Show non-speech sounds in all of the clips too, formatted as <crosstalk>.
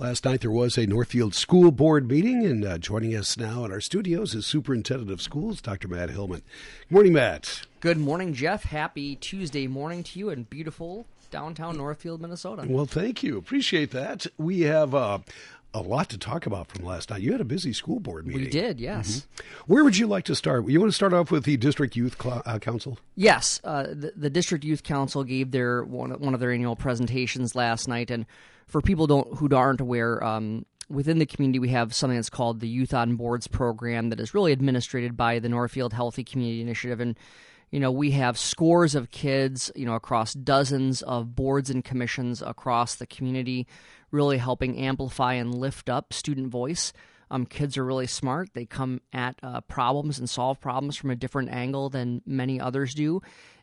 Last night there was a Northfield School Board meeting, and uh, joining us now in our studios is Superintendent of Schools, Dr. Matt Hillmann. Good morning, Matt. Good morning, Jeff. Happy Tuesday morning to you in beautiful downtown Northfield, Minnesota. Well, thank you. Appreciate that. We have uh, a lot to talk about from last night. You had a busy school board meeting. We did, yes. Mm-hmm. Where would you like to start? You want to start off with the District Youth Cl- uh, Council? Yes. Uh, the, the, District Youth Council gave their one, one of their annual presentations last night. And for people don't, who aren't aware, um, within the community, we have something that's called the Youth on Boards program that is really administered by the Northfield Healthy Community Initiative. And you know, we have scores of kids, you know, across dozens of boards and commissions across the community, really helping amplify and lift up student voice. Um, kids are really smart. They come at uh, problems and solve problems from a different angle than many others do.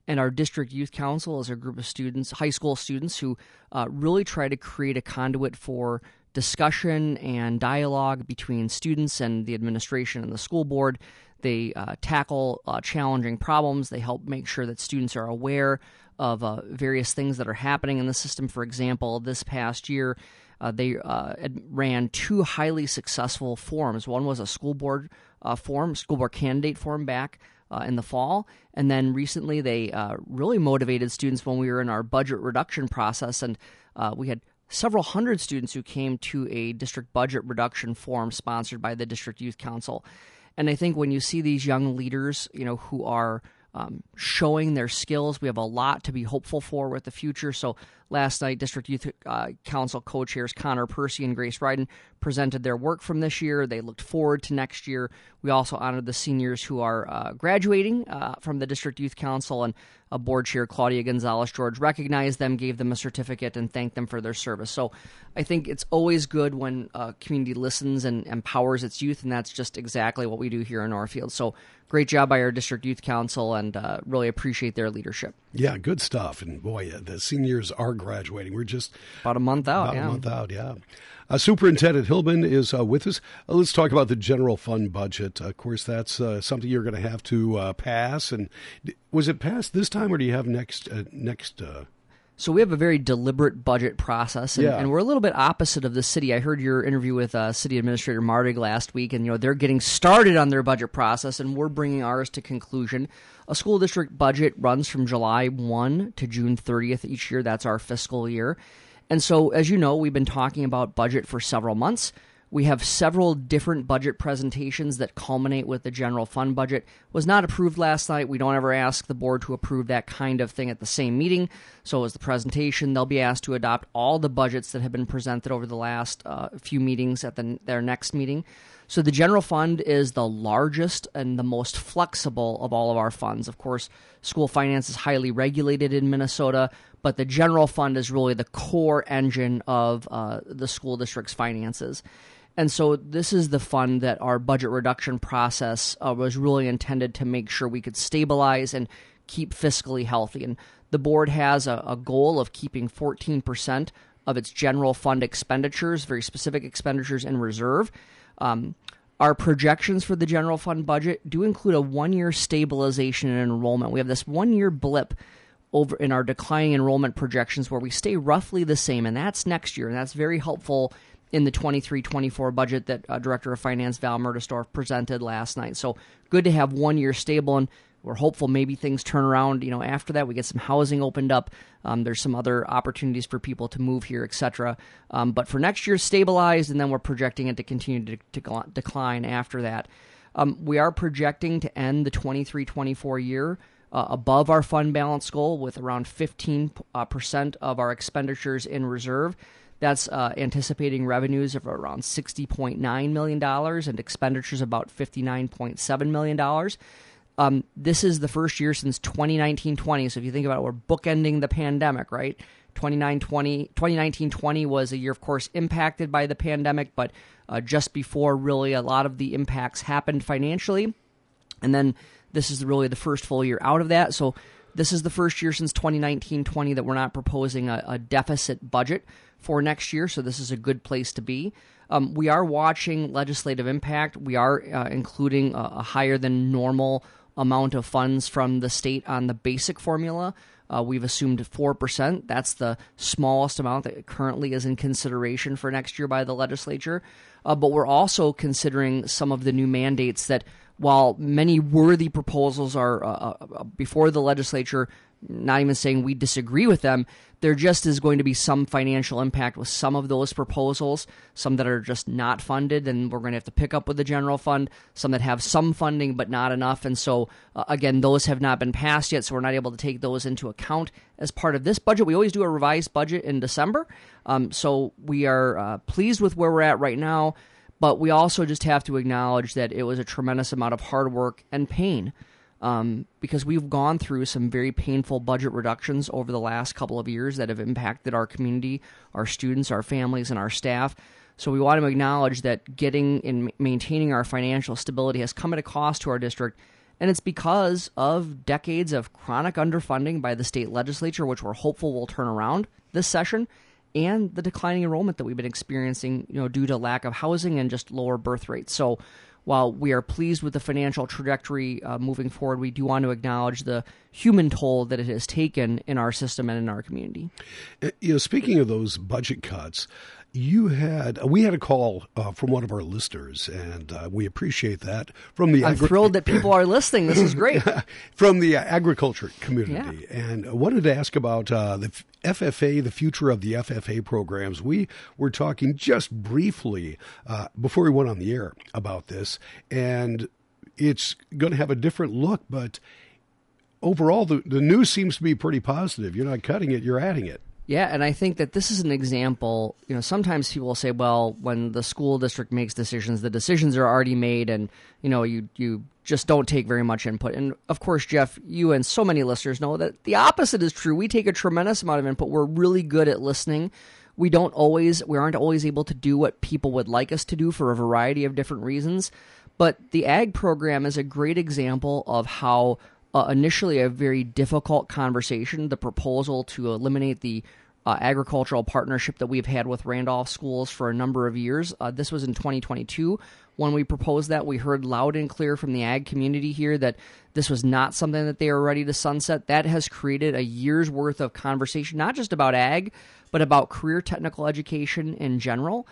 And our district youth council is a group of students, high school students, who uh, really try to create a conduit for discussion and dialogue between students and the administration and the school board they uh, tackle uh, challenging problems. They help make sure that students are aware of uh, various things that are happening in the system. For example, this past year, uh, they uh, ran two highly successful forums. One was a school board uh, forum, school board candidate forum back Uh, in the fall, and then recently they uh, really motivated students when we were in our budget reduction process, and uh, we had several hundred students who came to a district budget reduction forum sponsored by the district youth council. And I think when you see these young leaders, you know, who are um, showing their skills, we have a lot to be hopeful for with the future. So last night, District Youth uh, Council co-chairs Connor Percy and Grace Ryden presented their work from this year. They looked forward to next year. We also honored the seniors who are uh, graduating uh, from the District Youth Council, and a board chair, Claudia Gonzalez George, recognized them, gave them a certificate, and thanked them for their service. So I think it's always good when a community listens and empowers its youth, and that's just exactly what we do here in Northfield. So great job by our District Youth Council, and uh, really appreciate their leadership. Yeah, good stuff. And boy, the seniors are graduating. We're just about a month out. About yeah. a month out, yeah. Uh, Superintendent Hillmann is uh, with us. Uh, let's talk about the general fund budget. of course, that's uh, something you're going to have to uh, pass. And was it passed this time, or do you have next uh, next? So we have a very deliberate budget process, and, yeah. and, we're a little bit opposite of the city. I heard your interview with City Administrator Martig last week, and you know they're getting started on their budget process, and we're bringing ours to conclusion. A school district budget runs from July 1 to June 30th each year. That's our fiscal year. And so, as you know, we've been talking about budget for several months. We have several different budget presentations that culminate with the general fund budget. Was not approved last night. We don't ever ask the board to approve that kind of thing at the same meeting. So, as the presentation, they'll be asked to adopt all the budgets that have been presented over the last uh, few meetings at the, their next meeting. So the general fund is the largest and the most flexible of all of our funds. Of course, school finance is highly regulated in Minnesota, but the general fund is really the core engine of uh, the school district's finances. And so this is the fund that our budget reduction process uh, was really intended to make sure we could stabilize and keep fiscally healthy. And the board has a, a goal of keeping 14% of its general fund expenditures, very specific expenditures, in reserve. Um, our projections for the general fund budget do include a one year stabilization in enrollment. We have this one year blip over in our declining enrollment projections where we stay roughly the same, and that's next year, and that's very helpful in the 23-24 budget that uh, Director of Finance Val Mertesdorf presented last night. So good to have one year stable, and we're hopeful maybe things turn around. You know, after that we get some housing opened up. Um, there's some other opportunities for people to move here, etc. Um, but for next year, stabilized, and then we're projecting it to continue to, to decline after that. Um, we are projecting to end the 23-24 year. Uh, above our fund balance goal with around 15% uh, of our expenditures in reserve. That's uh, anticipating revenues of around $60.9 million and expenditures about $59.7 million. Um, this is the first year since 2019 20. So if you think about it, we're bookending the pandemic, right? 2019 20 was a year, of course, impacted by the pandemic, but uh, just before really a lot of the impacts happened financially. And then this is really the first full year out of that. So this is the first year since 2019 20 that we're not proposing a, a, deficit budget for next year. So this is a good place to be. Um, we are watching legislative impact. We are uh, including a, a higher than normal amount of funds from the state on the basic formula. Uh, we've assumed 4%. That's the smallest amount that currently is in consideration for next year by the legislature. Uh, but we're also considering some of the new mandates that, while many worthy proposals are uh, uh before the legislature, not even saying we disagree with them, there just is going to be some financial impact with some of those proposals, some that are just not funded, and we're going to have to pick up with the general fund, some that have some funding but not enough. And so, uh, again, those have not been passed yet, so we're not able to take those into account as part of this budget. We always do a revised budget in December, um, so we are uh, pleased with where we're at right now, but we also just have to acknowledge that it was a tremendous amount of hard work and pain um, because we've gone through some very painful budget reductions over the last couple of years that have impacted our community, our students, our families, and our staff. So we want to acknowledge that getting and maintaining our financial stability has come at a cost to our district, and it's because of decades of chronic underfunding by the state legislature, which we're hopeful will turn around this session, and the declining enrollment that we've been experiencing, you know, due to lack of housing and just lower birth rates. So while we are pleased with the financial trajectory uh, moving forward, we do want to acknowledge the human toll that it has taken in our system and in our community. Uh, you know, speaking of those budget cuts, you had we had a call uh, from one of our listeners, and uh, we appreciate that. From the I'm agri- thrilled that people are listening. This is <laughs> great. from the agriculture community, yeah. and wanted to ask about uh, the FFA, the future of the FFA programs. We were talking just briefly uh, before we went on the air about this, and it's going to have a different look, but. Overall, the, the news seems to be pretty positive. You're not cutting it, you're adding it. Yeah, and I think that this is an example. You know, sometimes people will say, "Well, when the school district makes decisions, the decisions are already made, and you know, you you just don't take very much input." And of course, Jeff, you and so many listeners know that the opposite is true. We take a tremendous amount of input. We're really good at listening. We don't always, we aren't always able to do what people would like us to do for a variety of different reasons. But the ag program is a great example of how uh, initially a very difficult conversation. The proposal to eliminate the uh, agricultural partnership that we've had with Randolph schools for a number of years. Uh, this was in 2022 when we proposed that. We heard loud and clear from the ag community here that this was not something that they are ready to sunset. That has created a year's worth of conversation, not just about ag, but about career technical education in general.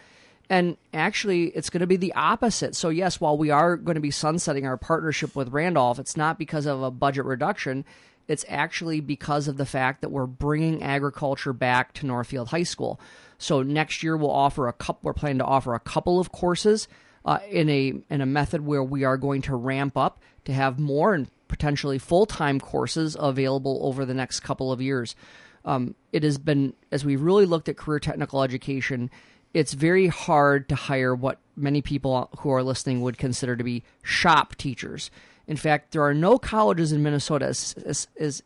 And actually, it's going to be the opposite. So, yes, while we are going to be sunsetting our partnership with Randolph, it's not because of a budget reduction. It's actually because of the fact that we're bringing agriculture back to Northfield High School. So next year we'll offer a couple. We're planning to offer a couple of courses uh, in a in a method where we are going to ramp up to have more and potentially full time courses available over the next couple of years. Um, it has been as we've really looked at career technical education it's very hard to hire what many people who are listening would consider to be shop teachers. In fact, there are no colleges in Minnesota, as, as, as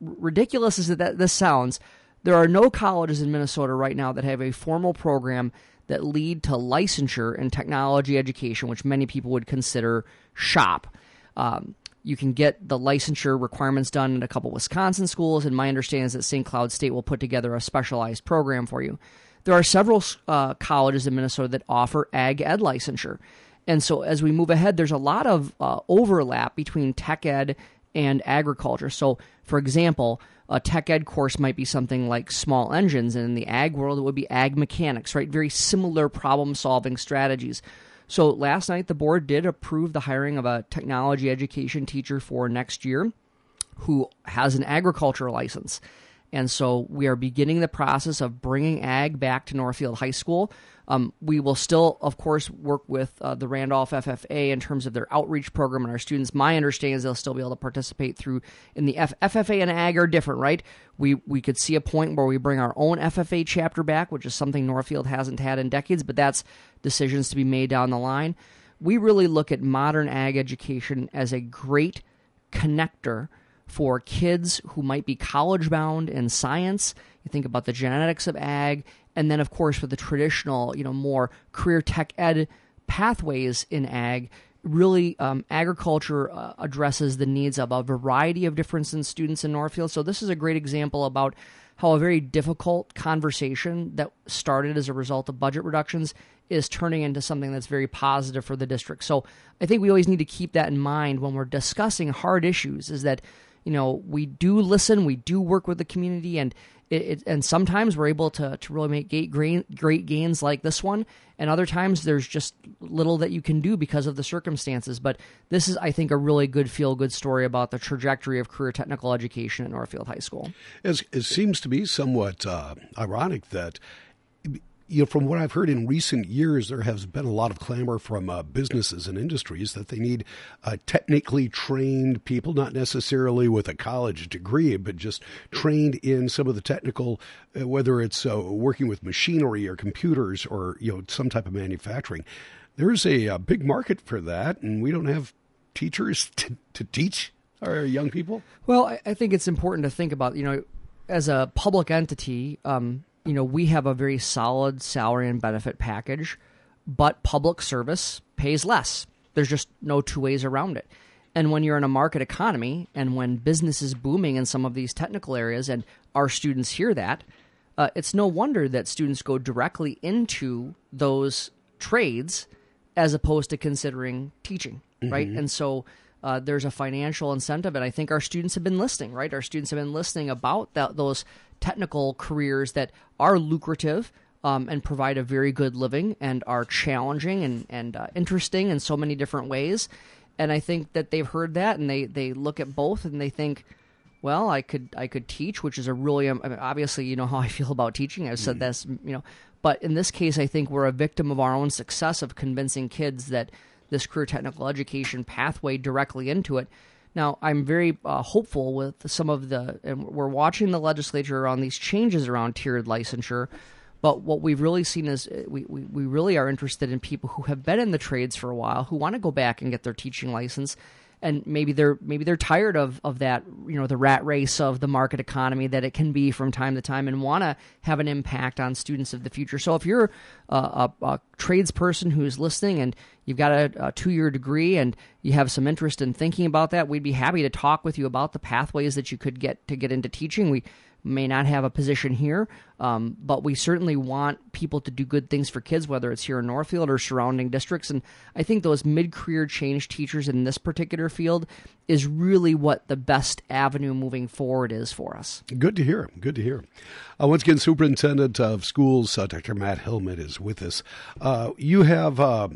ridiculous as that this sounds, there are no colleges in Minnesota right now that have a formal program that lead to licensure in technology education, which many people would consider shop. Um, you can get the licensure requirements done in a couple Wisconsin schools, and my understanding is that St. Cloud State will put together a specialized program for you. There are several uh, colleges in Minnesota that offer ag ed licensure. And so as we move ahead, there's a lot of uh, overlap between tech ed and agriculture. So, for example, a tech ed course might be something like small engines, and in the ag world, it would be ag mechanics, right? Very similar problem solving strategies. So, last night, the board did approve the hiring of a technology education teacher for next year who has an agriculture license. And so we are beginning the process of bringing ag back to Northfield High School. Um, we will still, of course, work with uh, the Randolph FFA in terms of their outreach program and our students. My understanding is they'll still be able to participate through in the F- FFA and ag are different, right? We we could see a point where we bring our own FFA chapter back, which is something Northfield hasn't had in decades, but that's decisions to be made down the line. We really look at modern ag education as a great connector for kids who might be college bound in science. You think about the genetics of ag, and then, of course, with the traditional, you know, more career tech ed pathways in ag. Really, um, agriculture uh, addresses the needs of a variety of different students in Northfield. So, this is a great example about how a very difficult conversation that started as a result of budget reductions is turning into something that's very positive for the district. So I think we always need to keep that in mind when we're discussing hard issues is that you know, we do listen, we do work with the community, and it, it, and sometimes we're able to, to really make great, great gains like this one. And other times there's just little that you can do because of the circumstances. But this is i think a really good feel good story about the trajectory of career technical education at northfield high school. It, it seems to be somewhat uh, ironic that you know, from what I've heard in recent years, there has been a lot of clamor from uh, businesses and industries that they need uh, technically trained people, not necessarily with a college degree, but just trained in some of the technical, uh, whether it's uh, working with machinery or computers or you know some type of manufacturing. There's a, a big market for that, and we don't have teachers <laughs> to, to teach our young people. Well, I, I think it's important to think about, you know, as a public entity. Um, you know, we have a very solid salary and benefit package, but public service pays less. There's just no two ways around it. And when you're in a market economy and when business is booming in some of these technical areas and our students hear that, uh, it's no wonder that students go directly into those trades as opposed to considering teaching, mm-hmm. right? And so uh, there's a financial incentive, and I think our students have been listening, right? Our students have been listening about that, those technical careers that are lucrative um, and provide a very good living and are challenging and, and uh, interesting in so many different ways. And I think that they've heard that and they, they look at both and they think, well, I could I could teach, which is a really um, I mean, obviously you know how I feel about teaching. I've said mm. this, you know, but in this case, I think we're a victim of our own success of convincing kids that this career technical education pathway directly into it now, I'm very uh, hopeful with some of the, and we're watching the legislature on these changes around tiered licensure. But what we've really seen is uh, we, we, we really are interested in people who have been in the trades for a while, who want to go back and get their teaching license, and maybe they're maybe they're tired of of that you know the rat race of the market economy that it can be from time to time and want to have an impact on students of the future. So if you're a, a, a tradesperson who's listening and you've got a, a two-year degree and you have some interest in thinking about that we'd be happy to talk with you about the pathways that you could get to get into teaching. We may not have a position here, um, but we certainly want people to do good things for kids, whether it's here in Northfield or surrounding districts. And I think those mid career change teachers in this particular field is really what the best avenue moving forward is for us. Good to hear. Good to hear. Uh, once again, Superintendent of Schools, uh, Dr. Matt Hillmann, is with us. Uh, you have uh,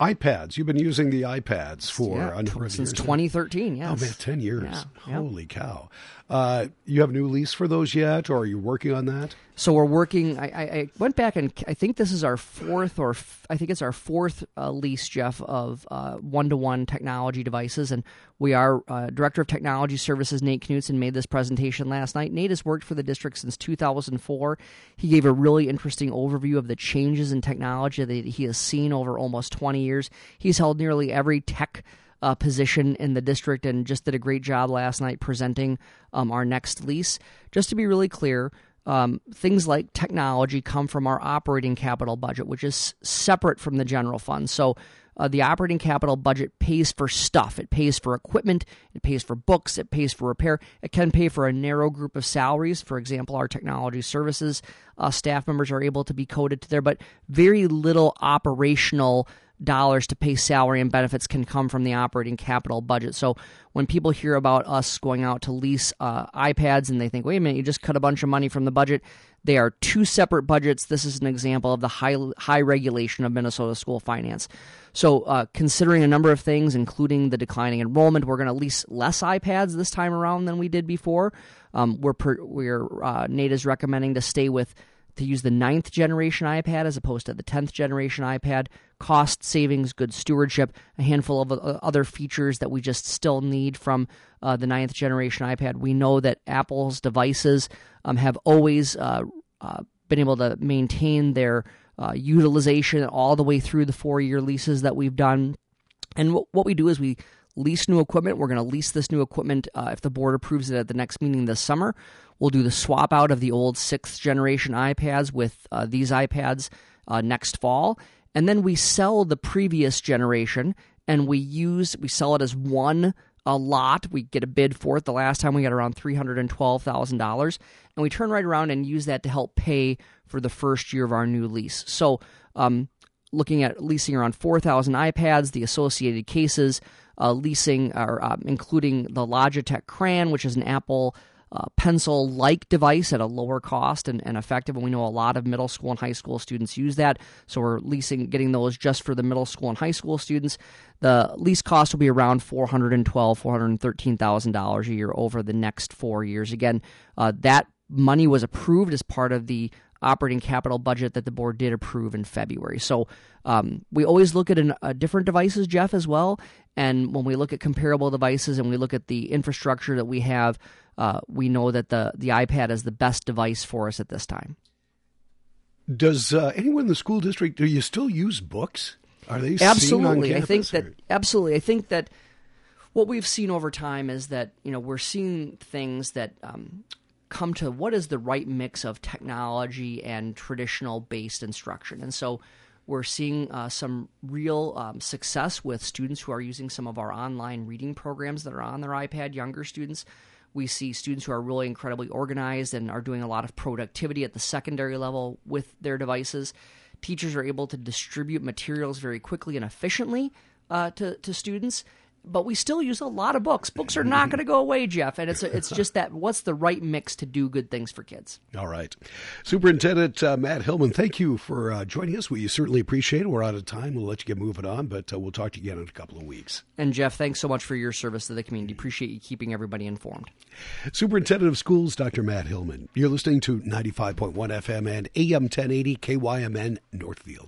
iPads. You've been using the iPads for yeah, a number of since years. 2013. Yes. Oh man, ten years. Yeah, Holy cow! Uh, you have a new lease for those yet, or are you working on that? So we're working. I, I went back and I think this is our fourth, or f- I think it's our fourth uh, lease, Jeff, of one to one technology devices. And we are uh, director of technology services. Nate Knutson made this presentation last night. Nate has worked for the district since 2004. He gave a really interesting overview of the changes in technology that he has seen over almost 20 years. He's held nearly every tech. Uh, position in the district and just did a great job last night presenting um, our next lease. Just to be really clear, um, things like technology come from our operating capital budget, which is separate from the general fund. So uh, the operating capital budget pays for stuff. It pays for equipment, it pays for books, it pays for repair. It can pay for a narrow group of salaries. For example, our technology services uh, staff members are able to be coded to there, but very little operational dollars to pay salary and benefits can come from the operating capital budget. So when people hear about us going out to lease uh, iPads and they think, wait a minute, you just cut a bunch of money from the budget, they are two separate budgets. This is an example of the high high regulation of Minnesota school finance. So, uh, considering a number of things, including the declining enrollment, we're going to lease less iPads this time around than we did before. Um, we're per, we're uh, Nate is recommending to stay with to use the ninth generation iPad as opposed to the 10th generation iPad. Cost savings, good stewardship, a handful of uh, other features that we just still need from uh, the ninth generation iPad. We know that Apple's devices um, have always uh, uh, been able to maintain their uh, utilization all the way through the four year leases that we've done. And what we do is we lease new equipment. We're going to lease this new equipment uh, if the board approves it at the next meeting this summer. We'll do the swap out of the old sixth generation iPads with uh, these iPads uh, next fall. And then we sell the previous generation and we use, we sell it as one a lot. We get a bid for it. The last time we got around $312,000. And we turn right around and use that to help pay for the first year of our new lease. So, um, looking at leasing around 4,000 iPads, the associated cases, uh, leasing or uh, including the Logitech Crayon, which is an Apple uh, pencil like device at a lower cost and, and effective. And we know a lot of middle school and high school students use that. So we're leasing, getting those just for the middle school and high school students. The lease cost will be around $412,000, $413,000 a year over the next four years. Again, uh, that money was approved as part of the operating capital budget that the board did approve in February. So um, we always look at an, uh, different devices, Jeff, as well. And when we look at comparable devices and we look at the infrastructure that we have, uh, we know that the the iPad is the best device for us at this time. Does uh, anyone in the school district do you still use books? Are they absolutely? I think or? that absolutely. I think that what we've seen over time is that you know we're seeing things that um, come to what is the right mix of technology and traditional based instruction, and so we're seeing uh, some real um, success with students who are using some of our online reading programs that are on their iPad. Younger students we see students who are really incredibly organized and are doing a lot of productivity at the secondary level with their devices. Teachers are able to distribute materials very quickly and efficiently uh, to, to students but we still use a lot of books. Books are not going to go away, Jeff, and it's it's just that what's the right mix to do good things for kids. All right, Superintendent uh, Matt Hillmann, thank you for uh, joining us. We certainly appreciate it. We're out of time. We'll let you get moving on, but uh, we'll talk to you again in a couple of weeks. And Jeff, thanks so much for your service to the community. Appreciate you keeping everybody informed. Superintendent of Schools, Dr. Matt Hillmann. You're listening to 95.1 FM and AM 1080 KYMN Northfield.